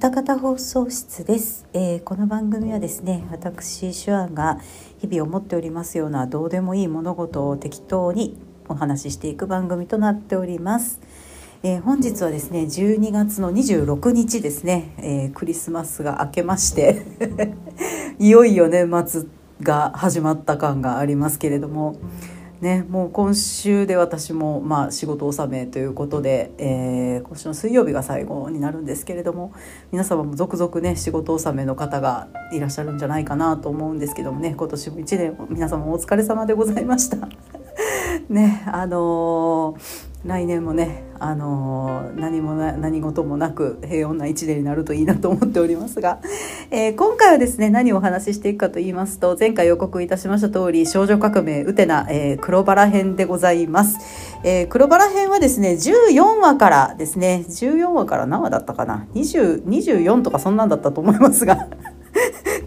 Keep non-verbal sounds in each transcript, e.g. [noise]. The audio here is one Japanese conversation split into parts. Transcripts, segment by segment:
歌方放送室です、えーこの番組はですね私手腕が日々思っておりますようなどうでもいい物事を適当にお話ししていく番組となっております、えー本日はですね12月の26日ですね、えークリスマスが明けまして [laughs] いよいよ年末が始まった感がありますけれどもね、もう今週で私もまあ仕事納めということで、えー今週の水曜日が最後になるんですけれども皆様も続々ね仕事納めの方がいらっしゃるんじゃないかなと思うんですけどもね今年も一年皆様お疲れ様でございました。ねあのー来年もね、あのー何もな何事もなく平穏な一年になるといいなと思っておりますが、えー今回はですね何をお話ししていくかと言いますと前回予告いたしました通り少女革命ウテナ、え黒バラ編でございます、え黒バラ編はですね14話からですね14話から何話だったかな？20 24とかそんなんだったと思いますが。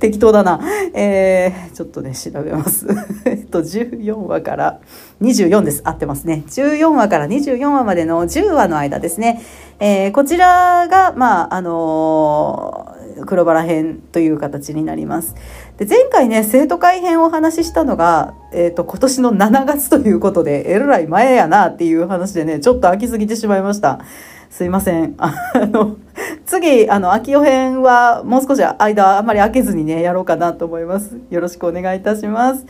適当だな。えー、ちょっとね、調べます。[laughs] えっと、14話から24です。合ってますね。14話から24話までの10話の間ですね。えーこちらが、まあ、あのー黒バラ編という形になります。で前回ね、生徒会編をお話ししたのが、えっ、と、今年の7月ということで、えらい前やなっていう話でね、ちょっと飽きすぎてしまいました。すいません。あの、[laughs] 次、あの、秋代編はもう少し間あんまり空けずにね、やろうかなと思います。よろしくお願いいたします。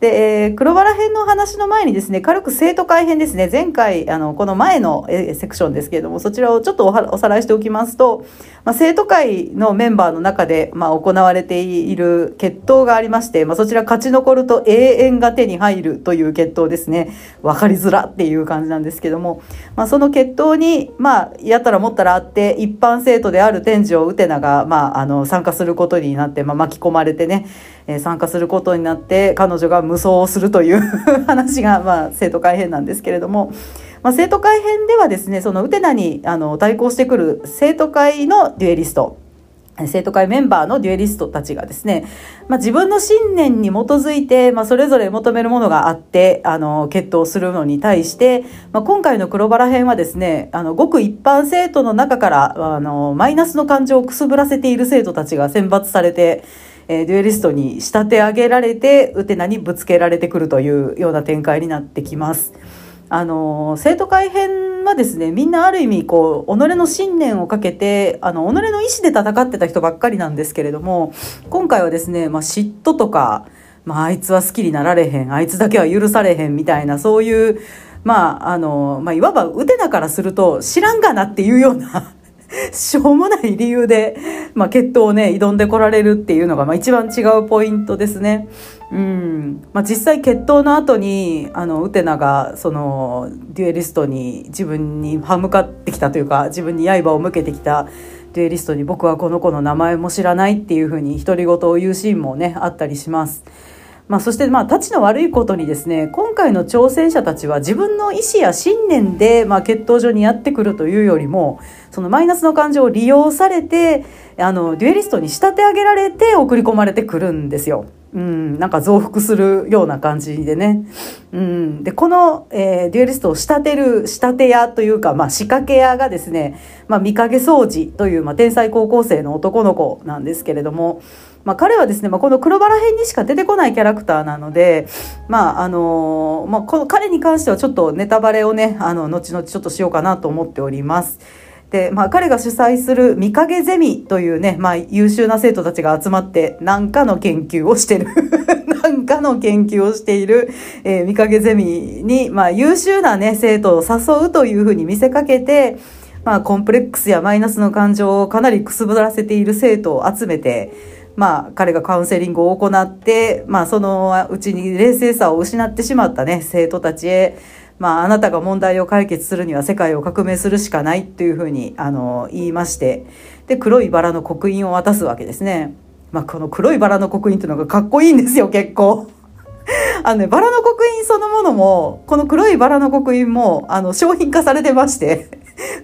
で、えー黒バラ編の話の前にですね、軽く生徒会編ですね、前回、あの、この前のえーセクションですけれども、そちらをちょっとおはおさらいしておきますと、まあ、生徒会のメンバーの中で、まあ、行われている決闘がありまして、まあ、そちら勝ち残ると永遠が手に入るという決闘ですね。わかりづらっていう感じなんですけども、まあ、その決闘に、まあ、やったらもったらあって、一般生徒である天井ウテナが、まあ、あの、参加することになって、まあ、巻き込まれてね、えー参加することになって、彼女が無双をするという [laughs] 話が、まあ、生徒会編なんですけれども、まあ、生徒会編ではですね、そのウテナにあの対抗してくる生徒会のデュエリスト、生徒会メンバーのデュエリストたちがですね、まあ、自分の信念に基づいて、まあ、それぞれ求めるものがあって、あの、決闘するのに対して、まあ、今回の黒バラ編はですね、あの、ごく一般生徒の中から、あの、マイナスの感情をくすぶらせている生徒たちが選抜されて、えーデュエリストに仕立て上げられて、ウテナにぶつけられてくるというような展開になってきます。あの生徒会編はですねみんなある意味こう己の信念をかけてあの己の意思で戦ってた人ばっかりなんですけれども今回はですね、まあ、嫉妬とか、まあ、あいつは好きになられへんあいつだけは許されへんみたいなそういうまああの、まあ、いわばウテナからすると知らんがなっていうような [laughs] しょうもない理由で、まあ、決闘をね挑んでこられるっていうのが、まあ、一番違うポイントですね。うんまあ、実際決闘の後にあのウテナがそのデュエリストに自分に歯向かってきたというか自分に刃を向けてきたデュエリストに僕はこの子の名前も知らないっていうふうに独り言を言うシーンもねあったりします。まあ、そしてまあ、たちの悪いことにですね、今回の挑戦者たちは自分の意思や信念で、まあ、決闘所にやってくるというよりも、そのマイナスの感情を利用されて、あの、デュエリストに仕立て上げられて送り込まれてくるんですよ。うん、なんか増幅するような感じでね。うん、で、この、えーデュエリストを仕立てる、仕立て屋というか、まあ、仕掛け屋がですね、まあ、見影掃除という、まあ、天才高校生の男の子なんですけれども、まあ、彼はですね、まあ、この黒バラ編にしか出てこないキャラクターなので、まあ、あのまあ、この彼に関してはちょっとネタバレをね、あの、後々ちょっとしようかなと思っております。で、まあ、彼が主催する見影ゼミというね、まあ、優秀な生徒たちが集まって、何かの研究をしてる。[laughs] 何かの研究をしている、えー見影ゼミに、まあ、優秀なね、生徒を誘うというふうに見せかけて、まあ、コンプレックスやマイナスの感情をかなりくすぶらせている生徒を集めて、まあ、彼がカウンセリングを行って、まあ、そのうちに冷静さを失ってしまったね、生徒たちへ、まあ、あなたが問題を解決するには世界を革命するしかないというふうに、あの、言いまして、で、黒いバラの刻印を渡すわけですね。まあ、この黒いバラの刻印っていうのがかっこいいんですよ、結構。あのね、バラの刻印そのものも、この黒いバラの刻印も、あの、商品化されてまして、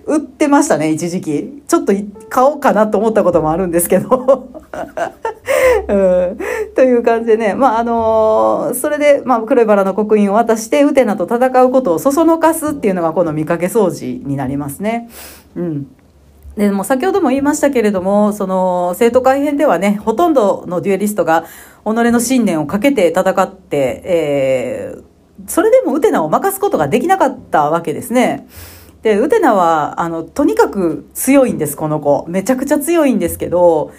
売ってましたね、一時期。ちょっと買おうかなと思ったこともあるんですけど。[laughs] うん、という感じでね、まあ、あのそれで、まあ、黒いバラの刻印を渡して、ウテナと戦うことをそそのかすっていうのが、この見かけ掃除になりますね。うん。でも先ほども言いましたけれどもその生徒会編ではねほとんどのデュエリストが己の信念をかけて戦って、えー、それでもウテナを任すことができなかったわけですね。で、ウテナは、あの、とにかく強いんです、この子。めちゃくちゃ強いんですけど、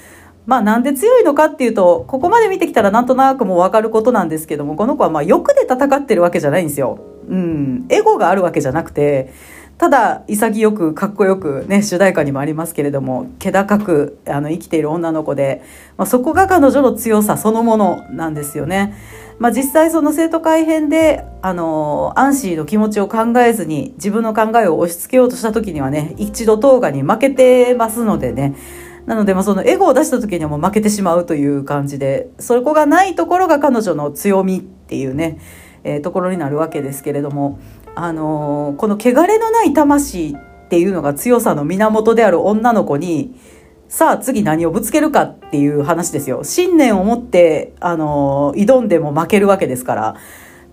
まあなんで強いのかっていうと、ここまで見てきたらなんとなくもうわかることなんですけども、この子はまあ欲で戦ってるわけじゃないんですよ。うん。エゴがあるわけじゃなくて、ただ潔くかっこよくね主題歌にもありますけれども気高くあの生きている女の子で、まあ、そこが彼女の強さそのものなんですよね。まあ、実際その生徒会編であのアンシーの気持ちを考えずに自分の考えを押し付けようとした時にはね一度トーガに負けてますのでねなので、まあ、そのエゴを出した時にはもう負けてしまうという感じでそこがないところが彼女の強みっていうね、えー、ところになるわけですけれどもあのー、この汚れのない魂っていうのが強さの源である女の子にさあ次何をぶつけるかっていう話ですよ。信念を持って、あのー、挑んでも負けるわけですから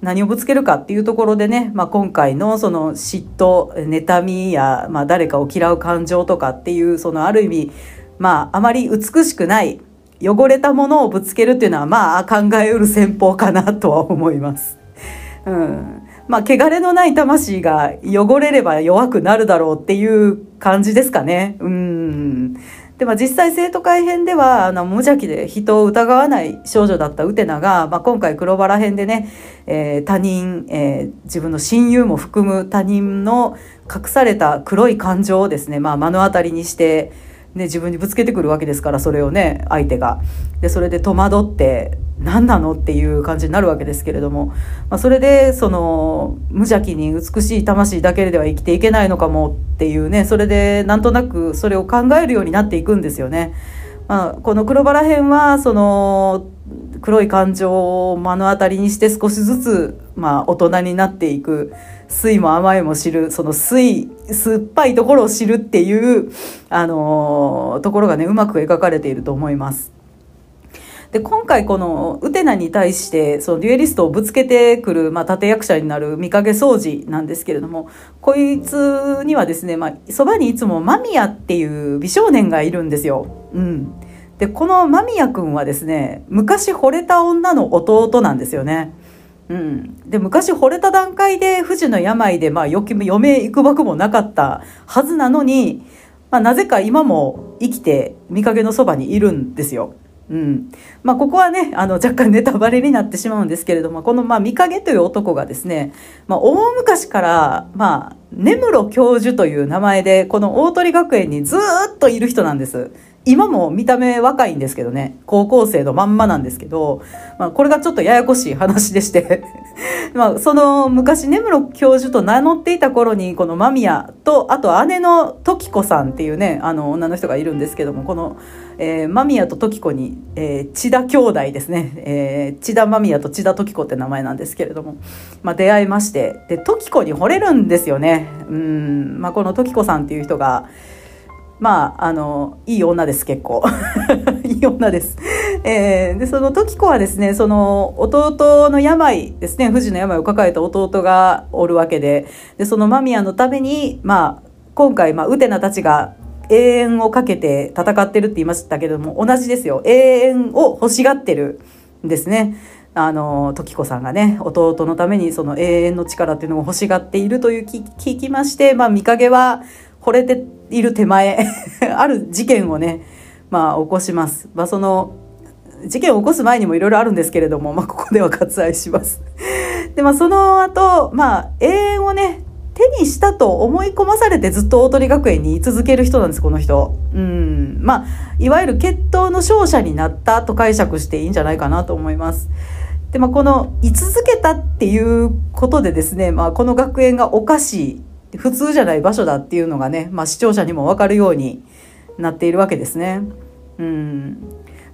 何をぶつけるかっていうところでね、まあ、今回のその嫉妬妬みや、まあ、誰かを嫌う感情とかっていうそのある意味まああまり美しくない汚れたものをぶつけるっていうのはまあ考えうる戦法かなとは思います。うん、まあ、汚れのない魂が汚れれば弱くなるだろうっていう感じですかね。うん。で、まあ、実際生徒会編では、あの、無邪気で人を疑わない少女だったウテナが、まあ、今回黒バラ編でね、えー、他人、えー、自分の親友も含む他人の隠された黒い感情をですね、まあ、目の当たりにして、ね、自分にぶつけてくるわけですからそれをね相手が。でそれで戸惑って何なのっていう感じになるわけですけれども、まあ、それでその無邪気に美しい魂だけでは生きていけないのかもっていうねそれでなんとなくそれを考えるようになっていくんですよね。まあ、この黒バラ編はその黒い感情を目の当たりにして少しずつ、まあ、大人になっていく酸いも甘いも知るその酸酸っぱいところを知るっていう、あの、ところがねうまく描かれていると思います。で今回このウテナに対してそのデュエリストをぶつけてくる、まあ、立役者になる見影掃除なんですけれどもこいつにはですね、まあ、そばにいつも間宮っていう美少年がいるんですよ。うん、でこの間宮君はですね昔惚れた女の弟なんですよね。うん、で昔惚れた段階で不治の病で、まあ、余命いくばくもなかったはずなのに、まあ、なぜか今も生きて見かけのそばにいるんですよ。うん。まあ、ここはね、あの、若干ネタバレになってしまうんですけれども、この、まあ、見影という男がですね、まあ、大昔から、まあ、根室教授という名前で、この大鳥学園にずっといる人なんです。今も見た目若いんですけどね、高校生のまんまなんですけど、まあ、これがちょっとややこしい話でして。[laughs] まあ、その昔根室教授と名乗っていた頃に、この間宮と、あと姉の時子さんっていうね、あの女の人がいるんですけども、この、えー、間宮と時子に、えー、千田兄弟ですね、えー、千田間宮と千田時子って名前なんですけれども、まあ、出会いまして、で、時子に惚れるんですよね。うん、まあ、この時子さんっていう人が、まあ、あの、いい女です、結構。[laughs] いい女です。えー、で、その時子はですね、その弟の病ですね、富士の病を抱えた弟がおるわけで、で、その間宮のために、まあ、今回、まあ、ウテナたちが永遠をかけて戦ってるって言いましたけれども、同じですよ。永遠を欲しがってるんですね。あの時子さんがね弟のためにその永遠の力っていうのを欲しがっているという聞きまして、まあ、見影は惚れている手前 [laughs] ある事件をね、まあ、起こします。まあ、その事件を起こす前にもいろいろあるんですけれども、まあ、ここでは割愛します。[laughs] で、まあ、その後、まあ、永遠をね、手にしたと思い込まされてずっと大鳥学園に居続ける人なんです、この人。うん。まあ、いわゆる決闘の勝者になったと解釈していいんじゃないかなと思います。で、まあ、この居続けたっていうことでですね、まあ、この学園がおかしい普通じゃない場所だっていうのがね、まあ、視聴者にも分かるようになっているわけですね。うん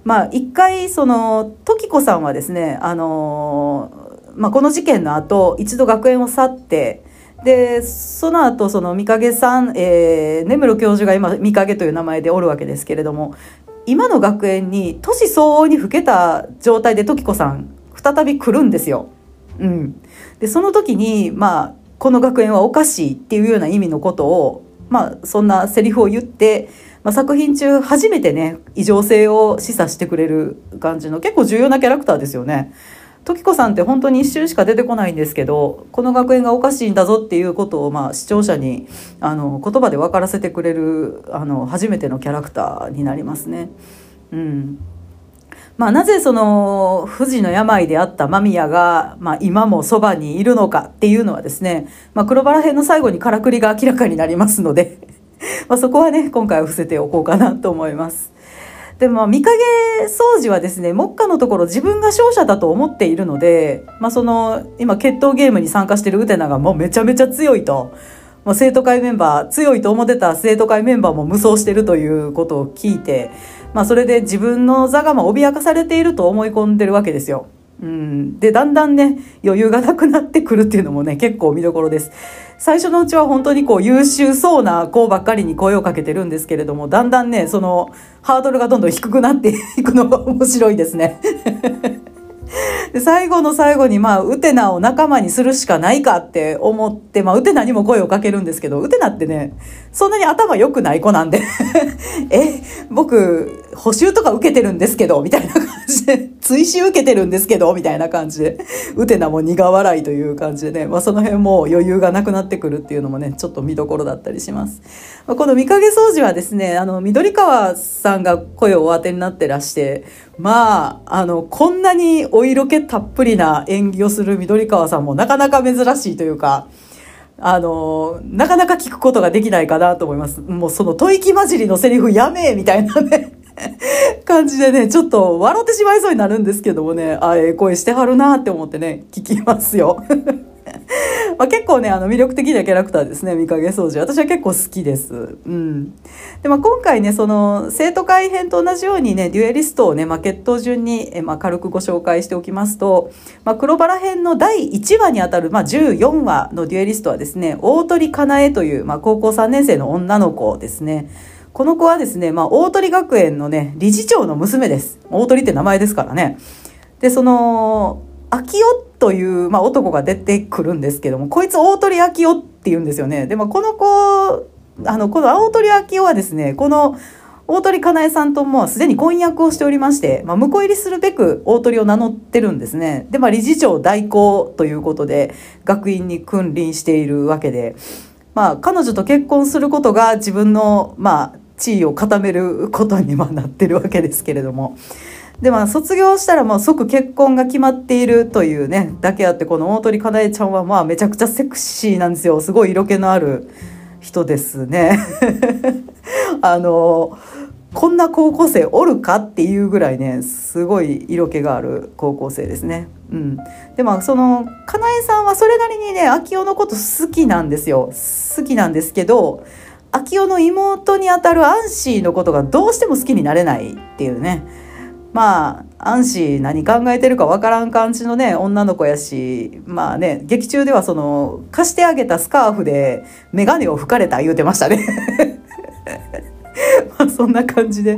まあ、一回その時子さんはですね、あのまあ、この事件の後一度学園を去ってでその後その三影さん、えー、根室教授が今三影という名前でおるわけですけれども今の学園に年相応に老けた状態で時子さん再び来るんですよ。うん、でその時にまあこの学園はおかしいっていうような意味のことをまあそんなセリフを言って、まあ、作品中初めてね異常性を示唆してくれる感じの結構重要なキャラクターですよね。時子さんって本当に一瞬しか出てこないんですけどこの学園がおかしいんだぞっていうことを、まあ、視聴者にあの言葉で分からせてくれるあの初めてのキャラクターになりますね。うんまあ、なぜその不治の病であった間宮が、まあ、今もそばにいるのかっていうのはですね、まあ、黒バラ編の最後にからくりが明らかになりますので [laughs] まあそこはね今回は伏せておこうかなと思います。でも、御影掃除はですね、目下のところ自分が勝者だと思っているので、まあ、その、今、決闘ゲームに参加しているウテナがもうめちゃめちゃ強いと。まあ、生徒会メンバー、強いと思ってた生徒会メンバーも無双してるということを聞いて、まあ、それで自分の座がま脅かされていると思い込んでるわけですよ。うん、でだんだんね余裕がなくなってくるっていうのもね結構見どころです。最初のうちは本当にこう優秀そうな子ばっかりに声をかけてるんですけれどもだんだんねそのハードルがどんどん低くなっていくのが面白いですね。[laughs] で最後の最後にまあウテナを仲間にするしかないかって思ってまあウテナにも声をかけるんですけどウテナってねそんなに頭良くない子なんで。[laughs] え僕補習とか受けてるんですけどみたいな感じで。追試受けてるんですけどみたいな感じ。でウテナも苦笑いという感じでね、まあ、その辺も余裕がなくなってくるっていうのもねちょっと見どころだったりします、まあ、この見影掃除はですねあの緑川さんが声をお当てになってらしてまああのこんなにお色気たっぷりな演技をする緑川さんもなかなか珍しいというか、あの、なかなか聞くことができないかなと思います。もうその吐息混じりのセリフやめえみたいなね。感じでね、ちょっと笑ってしまいそうになるんですけどもね、あ、ええ声してはるなって思ってね、聞きますよ。[laughs] まあ、結構ね、あの魅力的なキャラクターですね、見影掃除。私は結構好きです。うん。で、まあ、今回ね、その、生徒会編と同じようにね、デュエリストをね、まあ、決闘順に、えまあ、軽くご紹介しておきますと、まあ、黒バラ編の第1話にあたる、まあ、14話のデュエリストはですね、大鳥かなえという、まあ、高校3年生の女の子ですね。この子はですね、まあ、大鳥学園のね、理事長の娘です。大鳥って名前ですからね。で、その、秋代という、まあ、男が出てくるんですけども、こいつ大鳥秋代って言うんですよね。でも、この子、あの、この大鳥秋代はですね、この、大鳥かなえさんともすでに婚約をしておりまして、まあ、婿入りするべく大鳥を名乗ってるんですね。で、まあ、理事長代行ということで、学院に君臨しているわけで、まあ、彼女と結婚することが自分の、まあ、地位を固めることにまなってるわけですけれども。でまあ卒業したらもう即結婚が決まっているというねだけあってこの大鳥かなえちゃんはまあめちゃくちゃセクシーなんですよすごい色気のある人ですね [laughs] あのこんな高校生おるかっていうぐらいねすごい色気がある高校生ですね。うん、でまあそのかなえさんはそれなりにね秋代のこと好きなんですよ好きなんですけど秋代の妹にあたるアンシーのことがどうしても好きになれないっていうねまあ、アンシー何考えてるかわからん感じのね、女の子やし、まあね、劇中ではその、貸してあげたスカーフでメガネを吹かれた言うてましたね。[laughs] まあそんな感じで、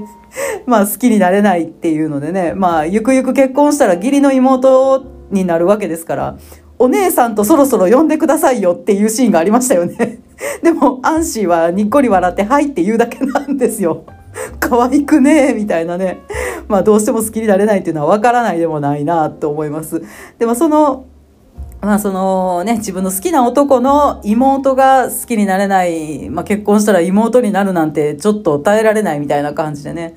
まあ好きになれないっていうのでね、まあゆくゆく結婚したら義理の妹になるわけですから、お姉さんとそろそろ呼んでくださいよっていうシーンがありましたよね。[laughs] でも、アンシーはにっこり笑って、はいって言うだけなんですよ。[laughs] 可愛くねみたいなね。まあどうしても好きになれないっていうのは分からないでもないなと思います。でもそのまあそのね、自分の好きな男の妹が好きになれない、まあ結婚したら妹になるなんてちょっと耐えられないみたいな感じでね。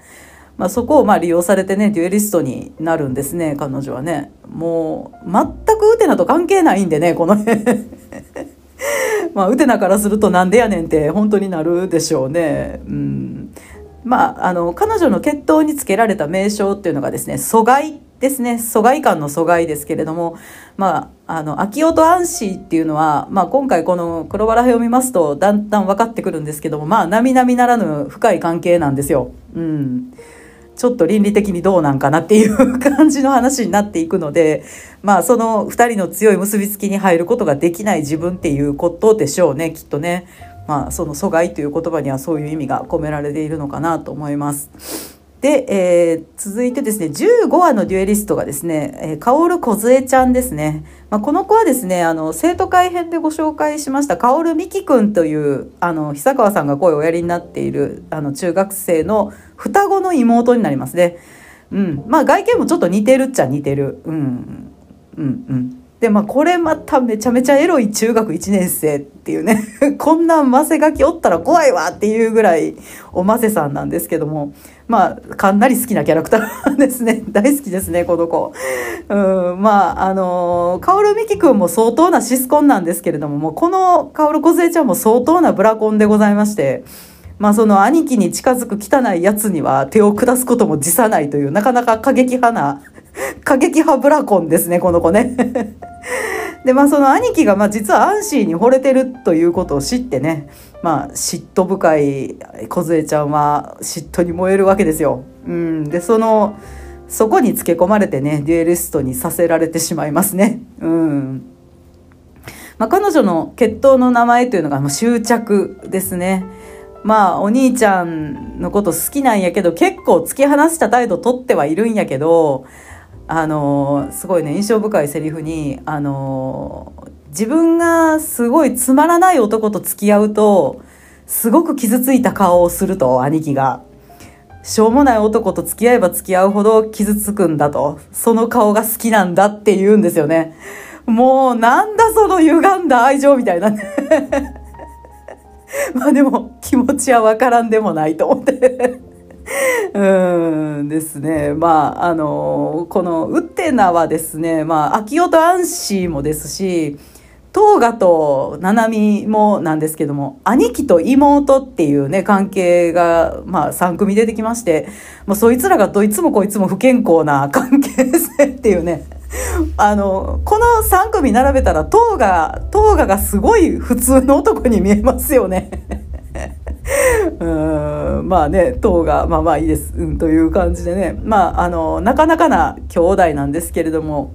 まあそこをま利用されてね、デュエリストになるんですね、彼女はね。もう、全くウテナと関係ないんでね、この辺。[laughs] まあ、ウテナからするとなんでやねんって本当になるでしょうね。うん。まあ、あの、彼女の血統につけられた名称っていうのがですね、疎外ですね。疎外感の疎外ですけれども、まあ、あの、秋音安心っていうのは、まあ、今回この黒バラ編を見ますと、だんだん分かってくるんですけども、まあ、並々ならぬ深い関係なんですよ。うん。ちょっと倫理的にどうなんかなっていう感じの話になっていくので、まあ、その2人の強い結びつきに入ることができない自分っていうことでしょうね、きっとね。まあ、その阻害という言葉にはそういう意味が込められているのかなと思います。で、えー、続いてですね、15話のデュエリストがですね、えー、カオル小杖ちゃんですね。まあ、この子はですね、あの、生徒会編でご紹介しました、カオルミキくんという、あの、久川さんが声をおやりになっている、あの、中学生の双子の妹になりますね。うん。まあ、外見もちょっと似てるっちゃ似てる。うん。うん、うん。で、まあ、これまためちゃめちゃエロい中学1年生っていうね [laughs] こんなマセガキおったら怖いわっていうぐらいおませさんなんですけども、まあ、かなり好きなキャラクターですね。[laughs] 大好きですね、この子。うん、まあ、あのー、カオルミキ君も相当なシスコンなんですけれども、もうこのカオル小杖ちゃんも相当なブラコンでございまして、まあその兄貴に近づく汚い奴には手を下すことも辞さないという、なかなか過激派な、過激派ブラコンですね、この子ね。[laughs] で、まあその兄貴が、まあ実はアンシーに惚れてるということを知ってね、まあ、嫉妬深い梢ちゃんは嫉妬に燃えるわけですよ。うん、でそのそこにつけ込まれてねデュエリストにさせられてしまいますね。うんまあ、彼女の血統の名前というのが、まあ、執着ですね。まあお兄ちゃんのこと好きなんやけど結構突き放した態度取ってはいるんやけどあのすごいね印象深いセリフにあの自分がすごいつまらない男と付き合うと、すごく傷ついた顔をすると、兄貴が。しょうもない男と付き合えば付き合うほど傷つくんだと。その顔が好きなんだって言うんですよね。もう、なんだその歪んだ愛情みたいな。[laughs] まあでも、気持ちはわからんでもないと思って [laughs] うんですね。まあ、あの、このウッテナはですね、まあ、秋代とアンシーもですし、東賀と七海もなんですけども、兄貴と妹っていうね、関係が、まあ3組出てきまして、もうそいつらがどいつもこいつも不健康な [laughs] 関係性っていうね、あの、この3組並べたら、東賀、東賀がすごい普通の男に見えますよね。うんまあね、東賀、まあまあいいです、うん、という感じでね、まあ、あの、なかなかな兄弟なんですけれども、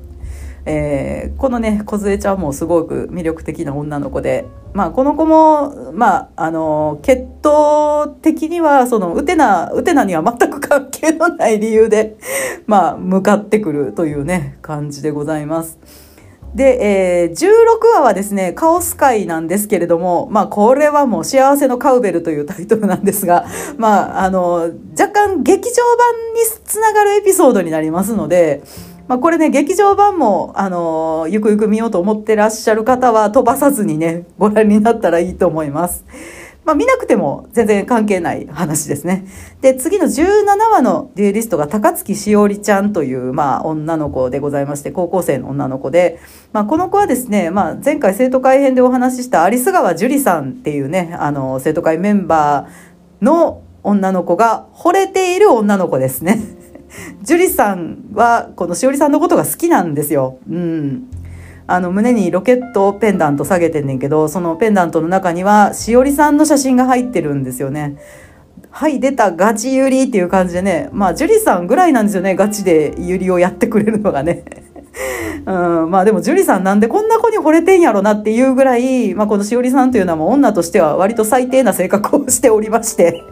えー、このね梢ちゃんもすごく魅力的な女の子で、まあ、この子も、まあ、あの血統的にはそのウテナウテナには全く関係のない理由で、まあ、向かってくるというね感じでございます。で、えー、16話はですね、カオス界なんですけれども、まあ、これはもう幸せのカウベルというタイトルなんですが、[laughs] まあ、あの、若干劇場版につながるエピソードになりますので、まあ、これね、劇場版も、あの、ゆくゆく見ようと思ってらっしゃる方は飛ばさずにね、ご覧になったらいいと思います。まあ、見なくても全然関係ない話ですね。で、次の17話のデュエリストが高槻しおりちゃんという、まあ、女の子でございまして、高校生の女の子で、まあ、この子はですね、まあ、前回生徒会編でお話しした有栖川樹里さんっていうね、あの、生徒会メンバーの女の子が惚れている女の子ですね。樹里さんはこのしおりさんのことが好きなんですよ。うん。あの胸にロケットペンダント下げてんねんけど、そのペンダントの中にはしおりさんの写真が入ってるんですよね。はい、出たガチユリっていう感じでね。まあ、樹里さんぐらいなんですよね。ガチでユリをやってくれるのがね。[laughs] うん、まあでも樹里さんなんでこんな子に惚れてんやろなっていうぐらい、まあこのしおりさんというのはもう女としては割と最低な性格をしておりまして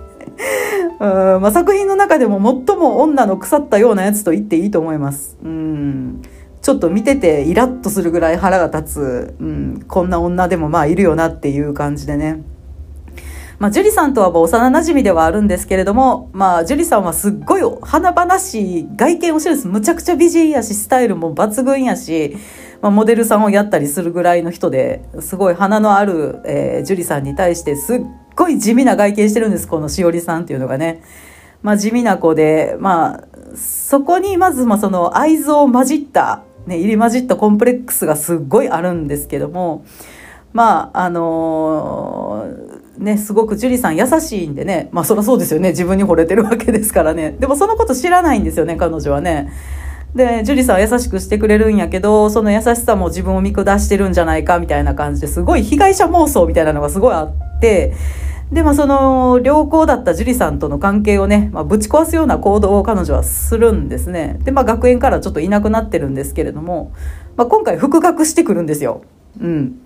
[laughs] うんまあ、作品の中でも最も女の腐ったようなやつと言っていいと思います。うんちょっと見ててイラッとするぐらい腹が立つ、うん、こんな女でもまあいるよなっていう感じでね。まあ、樹里さんとはもう幼馴染ではあるんですけれども、まあ、樹里さんはすっごい華々しい外見をしてるんです。むちゃくちゃ美人やし、スタイルも抜群やし、まあ、モデルさんをやったりするぐらいの人で、すごい花のある、えー、樹里さんに対してすっごい地味な外見してるんです、このしおりさんっていうのがね。まあ地味な子で、まあ、そこにまずまあその愛憎混じった、ね、入り混じったコンプレックスがすっごいあるんですけども、まあ、あのー、ね、すごく樹里さん優しいんでね、まあそりゃそうですよね、自分に惚れてるわけですからね。でもそのこと知らないんですよね、彼女はね。で、樹里さんは優しくしてくれるんやけど、その優しさも自分を見下してるんじゃないかみたいな感じですごい被害者妄想みたいなのがすごいあって、で、まあ、その良好だった樹里さんとの関係をね、まあ、ぶち壊すような行動を彼女はするんですね。で、まあ、学園からちょっといなくなってるんですけれども、まあ、今回復学してくるんですよ。うん。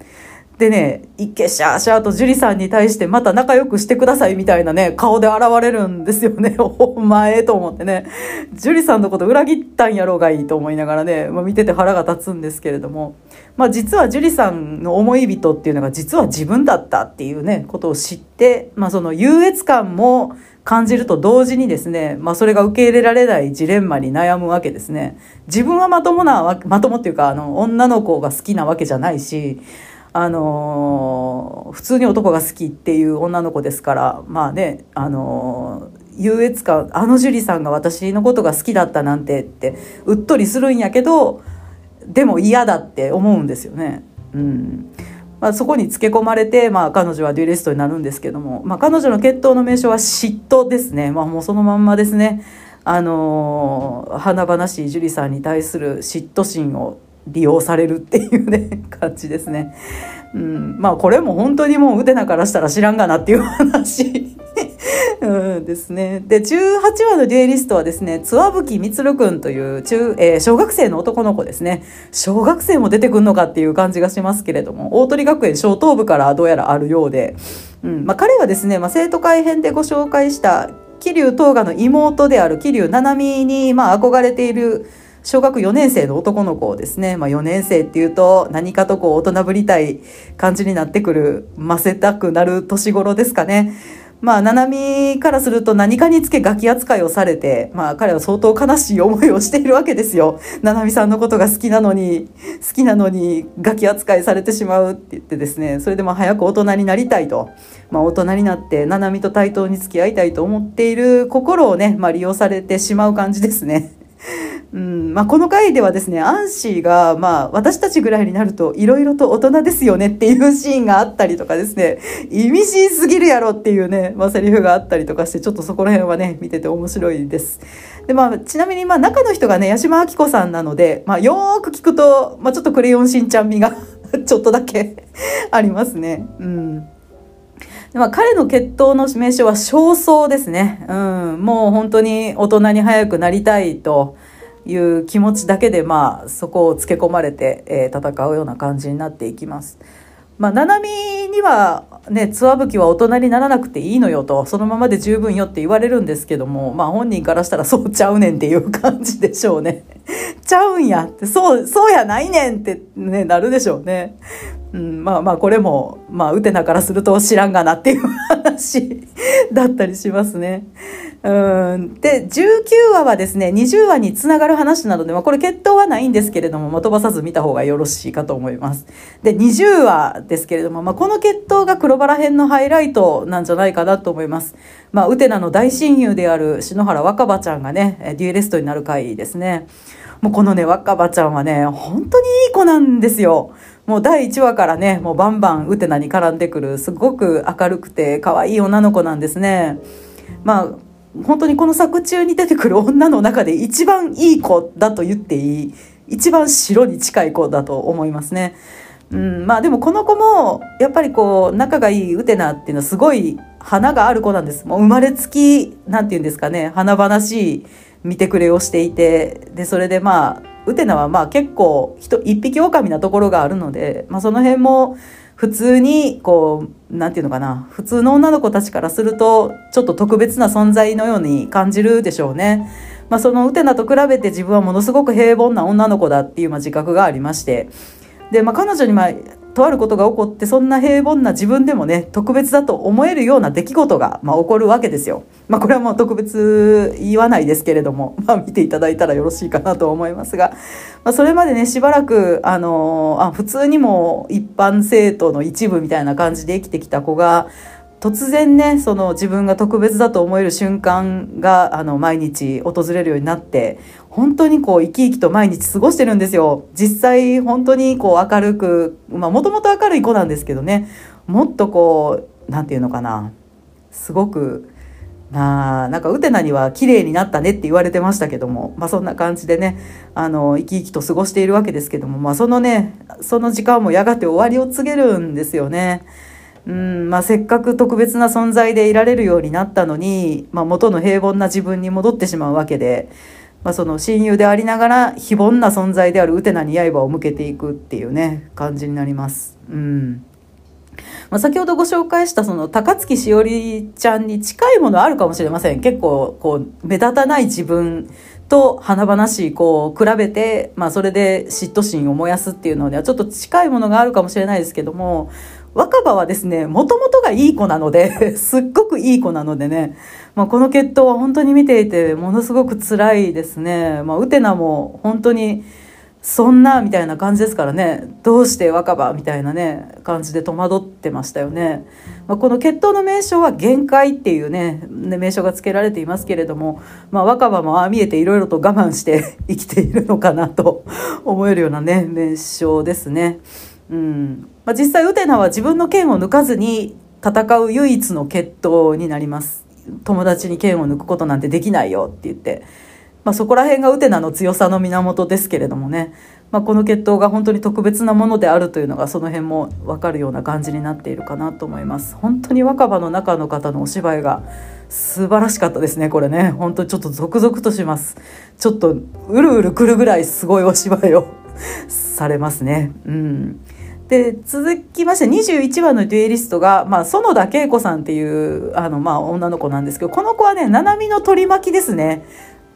でね、いけしゃーしゃーと樹里さんに対してまた仲良くしてくださいみたいなね、顔で現れるんですよね。[laughs] お前と思ってね。樹里さんのこと裏切ったんやろうがいいと思いながらね、まあ、見てて腹が立つんですけれども。まあ実は樹里さんの思い人っていうのが実は自分だったっていうね、ことを知って、まあその優越感も感じると同時にですね、まあそれが受け入れられないジレンマに悩むわけですね。自分はまともな、まともっていうか、あの、女の子が好きなわけじゃないし、あの普通に男が好きっていう女の子ですからまあねあの優越感あの樹里さんが私のことが好きだったなんてってうっとりするんやけどでも嫌だって思うんですよね。うんまあ、そこにつけ込まれて、まあ、彼女はデュエリストになるんですけども、まあ、彼女の血統の名称は嫉妬ですね、まあ、もうそのまんまですね。あの華々しい樹里さんに対する嫉妬心を利用されるっていうね [laughs] 感じですね。うん、まあこれも本当にもうウテナからしたら知らんがなっていう話 [laughs] うんですね。で、18話のデュエリストはですね、津和吹充くんという中、えー、小学生の男の子ですね。小学生も出てくんのかっていう感じがしますけれども、大鳥学園小等部からどうやらあるようで、うん、まあ彼はですね、まあ生徒会編でご紹介した桐生東賀の妹である桐生七海に、まあ憧れている小学4年生の男の子をですね、まあ、4年生っていうと何かとこう大人ぶりたい感じになってくる、ませたくなる年頃ですかね。まあ、ななみからすると何かにつけガキ扱いをされて、まあ、彼は相当悲しい思いをしているわけですよ。ななみさんのことが好きなのに、好きなのにガキ扱いされてしまうって言ってですね、それでも早く大人になりたいと。まあ、大人になってななみと対等に付き合いたいと思っている心をね、まあ、利用されてしまう感じですね。うんまあ、この回ではですね、アンシーが、まあ、私たちぐらいになると、いろいろと大人ですよねっていうシーンがあったりとかですね、意味深すぎるやろっていうね、まあ、セリフがあったりとかして、ちょっとそこら辺はね、見てて面白いです。で、まあ、ちなみに、まあ、中の人がね、八島明子さんなので、まあ、よーく聞くと、まあ、ちょっとクレヨンしんちゃん味が [laughs] ちょっとだけ [laughs] ありますね。うん。まあ、彼の血統の名称は焦燥ですね。うん。もう本当に大人に早くなりたいと。いう気持ちだけで、まあ、そこをつけ込まれて、えー、戦うような感じになっていきます。まあ、七海にはね、ツアブキは大人にならなくていいのよと、そのままで十分よって言われるんですけども、まあ本人からしたらそうちゃうねんっていう感じでしょうね。[laughs] ちゃうんやって、そう、そうやないねんってね、なるでしょうね。うん、まあまあこれも、まあウテナからすると知らんがなっていう話だったりしますね。うんで19話はですね20話につながる話なので、まあ、これ決闘はないんですけれども、まあ、飛ばさず見た方がよろしいかと思います。で20話ですけれども、まあ、この決闘が黒バラ編のハイライトなんじゃないかなと思います。まあ、ウテナの大親友である篠原若葉ちゃんがねデュエレストになる回ですね。もうこのね若葉ちゃんはね本当にいい子なんですよ。もう第1話からねもうバンバンウテナに絡んでくるすごく明るくて可愛い女の子なんですね。まあ本当にこの作中に出てくる女の中で一番いい子だと言っていい一番白に近い子だと思いますね。うん、まあでもこの子もやっぱりこう仲がいいウテナっていうのはすごい花がある子なんです。もう生まれつきなんて言うんですかね華々しい見てくれをしていてでそれでまあウテナはまあ結構人一匹狼なところがあるので、まあ、その辺も普通にこう何て言うのかな普通の女の子たちからするとちょっと特別な存在のように感じるでしょうね。まあ、そのウテナと比べて自分はものすごく平凡な女の子だっていうまあ自覚がありましてで、まあ、彼女にまあとあることが起こってそんな平凡な自分でもね特別だと思えるような出来事が、まあ、起こるわけですよ。まあ、これはもう特別言わないですけれども、[laughs] まあ、見ていただいたらよろしいかなと思いますが、まあ、それまでねしばらくあのあ普通にも一般生徒の一部みたいな感じで生きてきた子が突然ねその自分が特別だと思える瞬間があの毎日訪れるようになって本当にこう生き生きと毎日過ごしてるんですよ。実際本当にこう明るくまあもともと明るい子なんですけどね。もっとこう何て言うのかな。すごくななんかウテナには綺麗になったねって言われてましたけども、まあ、そんな感じでねあの生き生きと過ごしているわけですけども、まあ、そのねその時間もやがて終わりを告げるんですよね。うんまあ、せっかく特別な存在でいられるようになったのに、まあ、元の平凡な自分に戻ってしまうわけで、まあ、その親友でありながら非凡な存在であるウテナに刃を向けていくっていうね感じになります。うんまあ、先ほどご紹介したその高槻しおりちゃんに近いものあるかもしれません結構こう目立たない自分と華々しいこう比べて、まあ、それで嫉妬心を燃やすっていうのではちょっと近いものがあるかもしれないですけども若葉はですねもともとがいい子なので [laughs] すっごくいい子なのでね、まあ、この決闘は本当に見ていてものすごく辛いですね。まあ、ウテナも本当にそんなみたいな感じですからねどうして若葉みたいなね感じで戸惑ってましたよね、まあ、この決闘の名称は限界っていうね名称が付けられていますけれども、まあ、若葉もああ見えていろいろと我慢して生きているのかなと思えるようなね名称ですね。うん。まあ、実際ウテナは自分の剣を抜かずに戦う唯一の決闘になります。友達に剣を抜くことなんてできないよって言って。まあ、そこら辺がウテナの強さの源ですけれどもね、まあ、この血統が本当に特別なものであるというのがその辺も分かるような感じになっているかなと思います。本当に若葉の中の方のお芝居が素晴らしかったですねこれね。本当にちょっと続々とします。ちょっとうるうるくるぐらいすごいお芝居をされますね。うん。で続きまして21話のデュエリストが、まあ、園田恵子さんっていうあの、まあ、女の子なんですけどこの子はね七海の取り巻きですね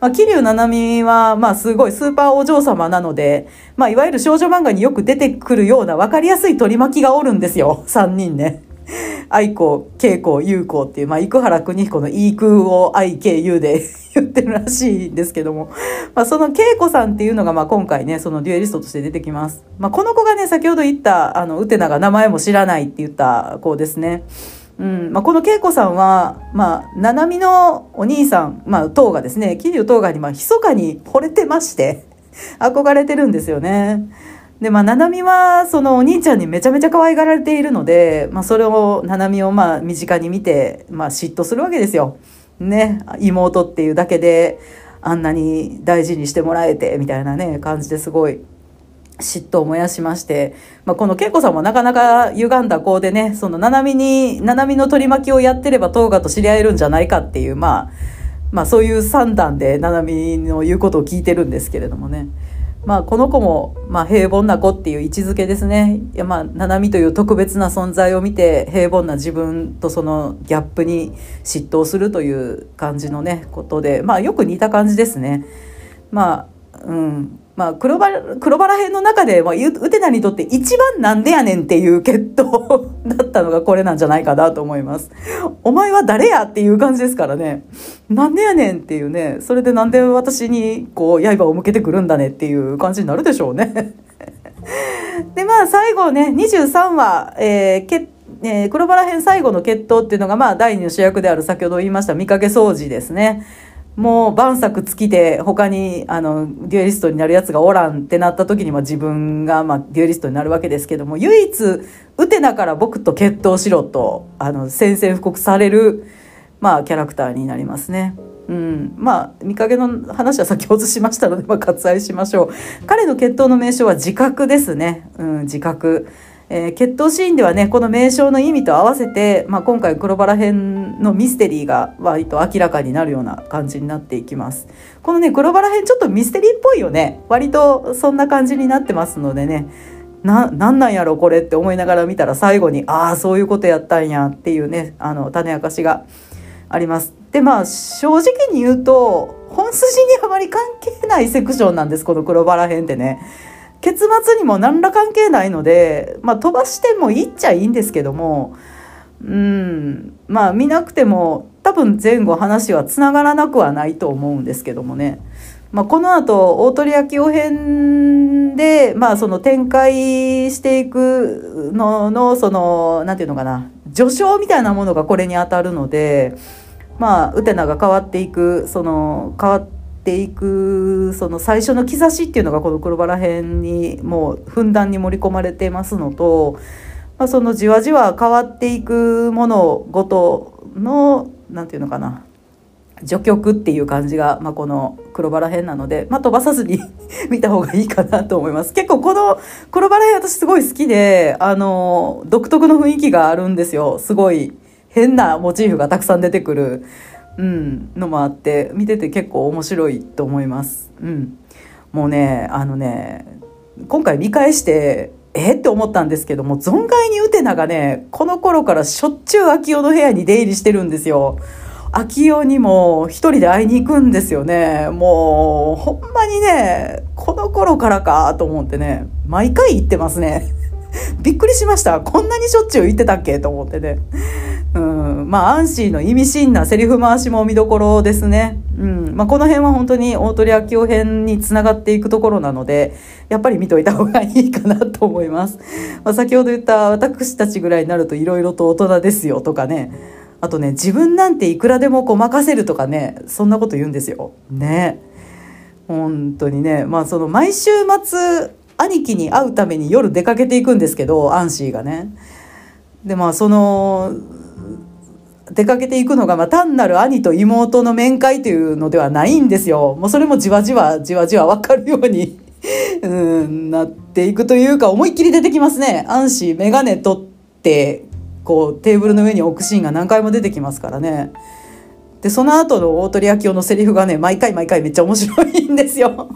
まあ、桐生七海は、まあ、すごいスーパーお嬢様なので、まあ、いわゆる少女漫画によく出てくるような分かりやすい取り巻きがおるんですよ。3人ね。愛子、恵子、優子っていう、まあ、生原邦彦のい空を愛、慶、優で [laughs] 言ってるらしいんですけども、まあ、その恵子さんっていうのが、まあ、今回ね、そのデュエリストとして出てきます。まあ、この子がね、先ほど言った、あの、ウテナが名前も知らないって言った子ですね。うんまあ、この恵子さんは、まあ、七海のお兄さん、まあ、東がですね桐生東がにまあ密かに惚れてまして [laughs] 憧れてるんですよね。でまあ七海はそのお兄ちゃんにめちゃめちゃ可愛がられているので、まあ、それを七海をまあ身近に見て、まあ、嫉妬するわけですよ。ね妹っていうだけであんなに大事にしてもらえてみたいなね感じですごい嫉妬を燃やしまして、まあ、この恵子さんもなかなか歪んだ子でね、その、七海に、七海の取り巻きをやってれば、東賀と知り合えるんじゃないかっていう、まあ、まあ、そういう算段で七海の言うことを聞いてるんですけれどもね。まあ、この子も、まあ、平凡な子っていう位置づけですね。いや、まあ、七海という特別な存在を見て、平凡な自分とそのギャップに嫉妬するという感じのね、ことで、まあ、よく似た感じですね。まあ、うん。まあ、黒バラ、黒バラ編の中で、まあ、ウテナにとって一番なんでやねんっていう決闘 [laughs] だったのがこれなんじゃないかなと思います。お前は誰やっていう感じですからね。なんでやねんっていうね、それでなんで私にこう、刃を向けてくるんだねっていう感じになるでしょうね。[laughs] で、まあ、最後ね、23話、えー、けえー、黒バラ編最後の決闘っていうのが、まあ、第二の主役である先ほど言いました見かけ掃除ですね。もう万策尽きて他にあのデュエリストになるやつがおらんってなった時には自分が、まあ、デュエリストになるわけですけども唯一ウテナから僕と決闘しろとあの宣戦布告される、まあ、キャラクターになりますね。うん、まあ見かけの話は先ほどしましたので、まあ、割愛しましょう。彼の決闘の名称は自覚ですね、うん、自覚。えー、決闘シーンではねこの名称の意味と合わせて、まあ、今回黒バラ編のミステリーが割と明らかになるような感じになっていきますこのね黒バラ編ちょっとミステリーっぽいよね割とそんな感じになってますのでねな、なんなんやろこれって思いながら見たら最後に、ああ、そういうことやったんやっていうね、あの、種明かしがあります。で、まあ、正直に言うと、本筋にあまり関係ないセクションなんです、この黒バラ編ってね。結末にも何ら関係ないので、まあ、飛ばしてもいいっちゃいいんですけどもうんまあ見なくても多分前後話はつながらなくはないと思うんですけどもね、まあ、このあと大鳥明夫編で、まあ、その展開していくののその何て言うのかな序章みたいなものがこれに当たるのでまあウテナが変わっていくその変わってていくその最初の兆しっていうのがこの黒バラ編にもうふんだんに盛り込まれてますのと、まあ、そのじわじわ変わっていくものごとの何て言うのかな序曲っていう感じが、まあ、この黒バラ編なので、まあ、飛ばさずに [laughs] 見た方がいいかなと思います。結構この黒バラ編私すごい好きで、あの、独特の雰囲気があるんですよ。すごい変なモチーフがたくさん出てくる。うん、のもあって見てて結構面白いと思います。うん、もうねあのね今回見返してえって思ったんですけども存外にウテナがねこの頃からしょっちゅう秋代の部屋に出入りしてるんですよ。秋代にも一人で会いに行くんですよね。もう、ほんまにね、この頃からかと思ってね、毎回行ってますね。[laughs] びっくりしました。こんなにしょっちゅう行ってたっけと思ってね。うん。まあ、アンシーの意味深なセリフ回しも見どころですね。うん。まあ、この辺は本当に大鳥明夫編につながっていくところなので、やっぱり見といた方がいいかなと思います。まあ、先ほど言った私たちぐらいになると色々と大人ですよとかね。あとね自分なんていくらでもこう任せるとかねそんなこと言うんですよ。ね本当にねまあその毎週末兄貴に会うために夜出かけていくんですけどアンシーがね。でまあその出かけていくのが、まあ、単なる兄と妹の面会というのではないんですよ。もうそれもじわじわじわじわ分かるように [laughs] うんなっていくというか思いっきり出てきますね。アンシー眼鏡取ってこうテーブルの上に置くシーンが何回も出てきますからね。でその後の大鳥明夫のセリフがね毎回毎回めっちゃ面白いんですよ。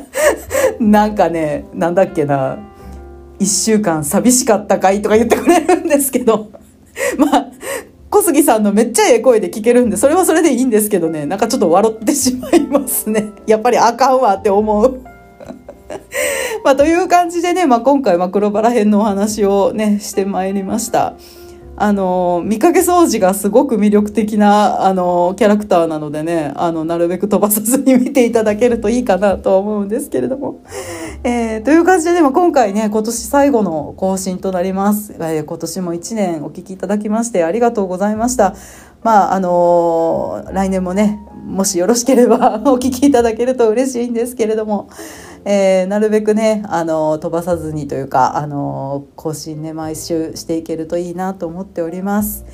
[laughs] なんかねなんだっけな「1週間寂しかったかい?」とか言ってくれるんですけど [laughs] まあ小杉さんのめっちゃええ声で聞けるんでそれはそれでいいんですけどねなんかちょっと笑ってしまいますね [laughs] やっぱりあかんわって思う。[laughs] まあ、という感じでね、まあ、今回、マクロバラ編のお話をね、してまいりました。あの、見かけ掃除がすごく魅力的な、あの、キャラクターなのでね、あの、なるべく飛ばさずに見ていただけるといいかなと思うんですけれども。えー、という感じでね、まあ、今回ね、今年最後の更新となります。えー、今年も1年お聴きいただきましてありがとうございました。まあ、あの来年もね、もしよろしければ [laughs] お聞きいただけると嬉しいんですけれども、えー、なるべくねあの飛ばさずにというかあの更新ね毎週していけるといいなと思っております。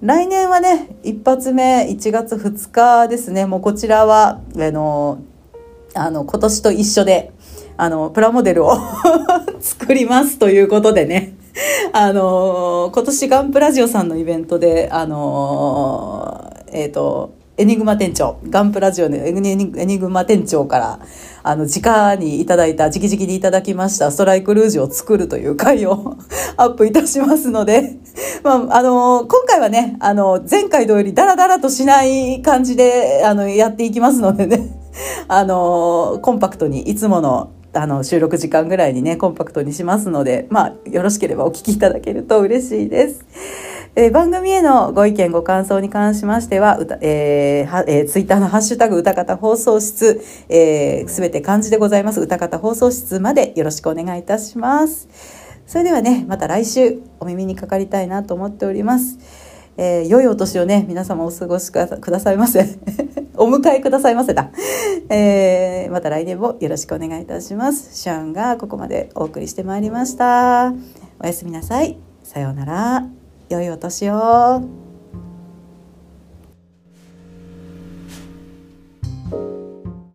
来年はね一発目1月2日ですねもうこちらはあのあの今年と一緒であのプラモデルを [laughs] 作りますということでねあの今年ガンプラジオさんのイベントであのえっ、ー、とエニグマ店長、ガンプラジオのエニグマ店長から、あの、直にいただいた、直々にいただきましたストライクルージュを作るという回を [laughs] アップいたしますので、[laughs] まあ、あの、今回はね、あの、前回同様にダラダラとしない感じで、あの、やっていきますのでね、[laughs] あの、コンパクトにいつものあの収録時間ぐらいにねコンパクトにしますのでまあよろしければお聞きいただけると嬉しいです。えー、番組へのご意見ご感想に関しましては、えーはえー、ツイッターのハッシュタグ歌方放送室、す、えー、べ、て漢字でございます歌方放送室までよろしくお願いいたします。それではね、また来週お耳にかかりたいなと思っております。えー、良いお年をね、皆様お過ごしくださいませ。[laughs] お迎えくださいませだ。えー、また来年もよろしくお願いいたします。シャンがここまでお送りしてまいりました。おやすみなさい。さようなら。良いお年を。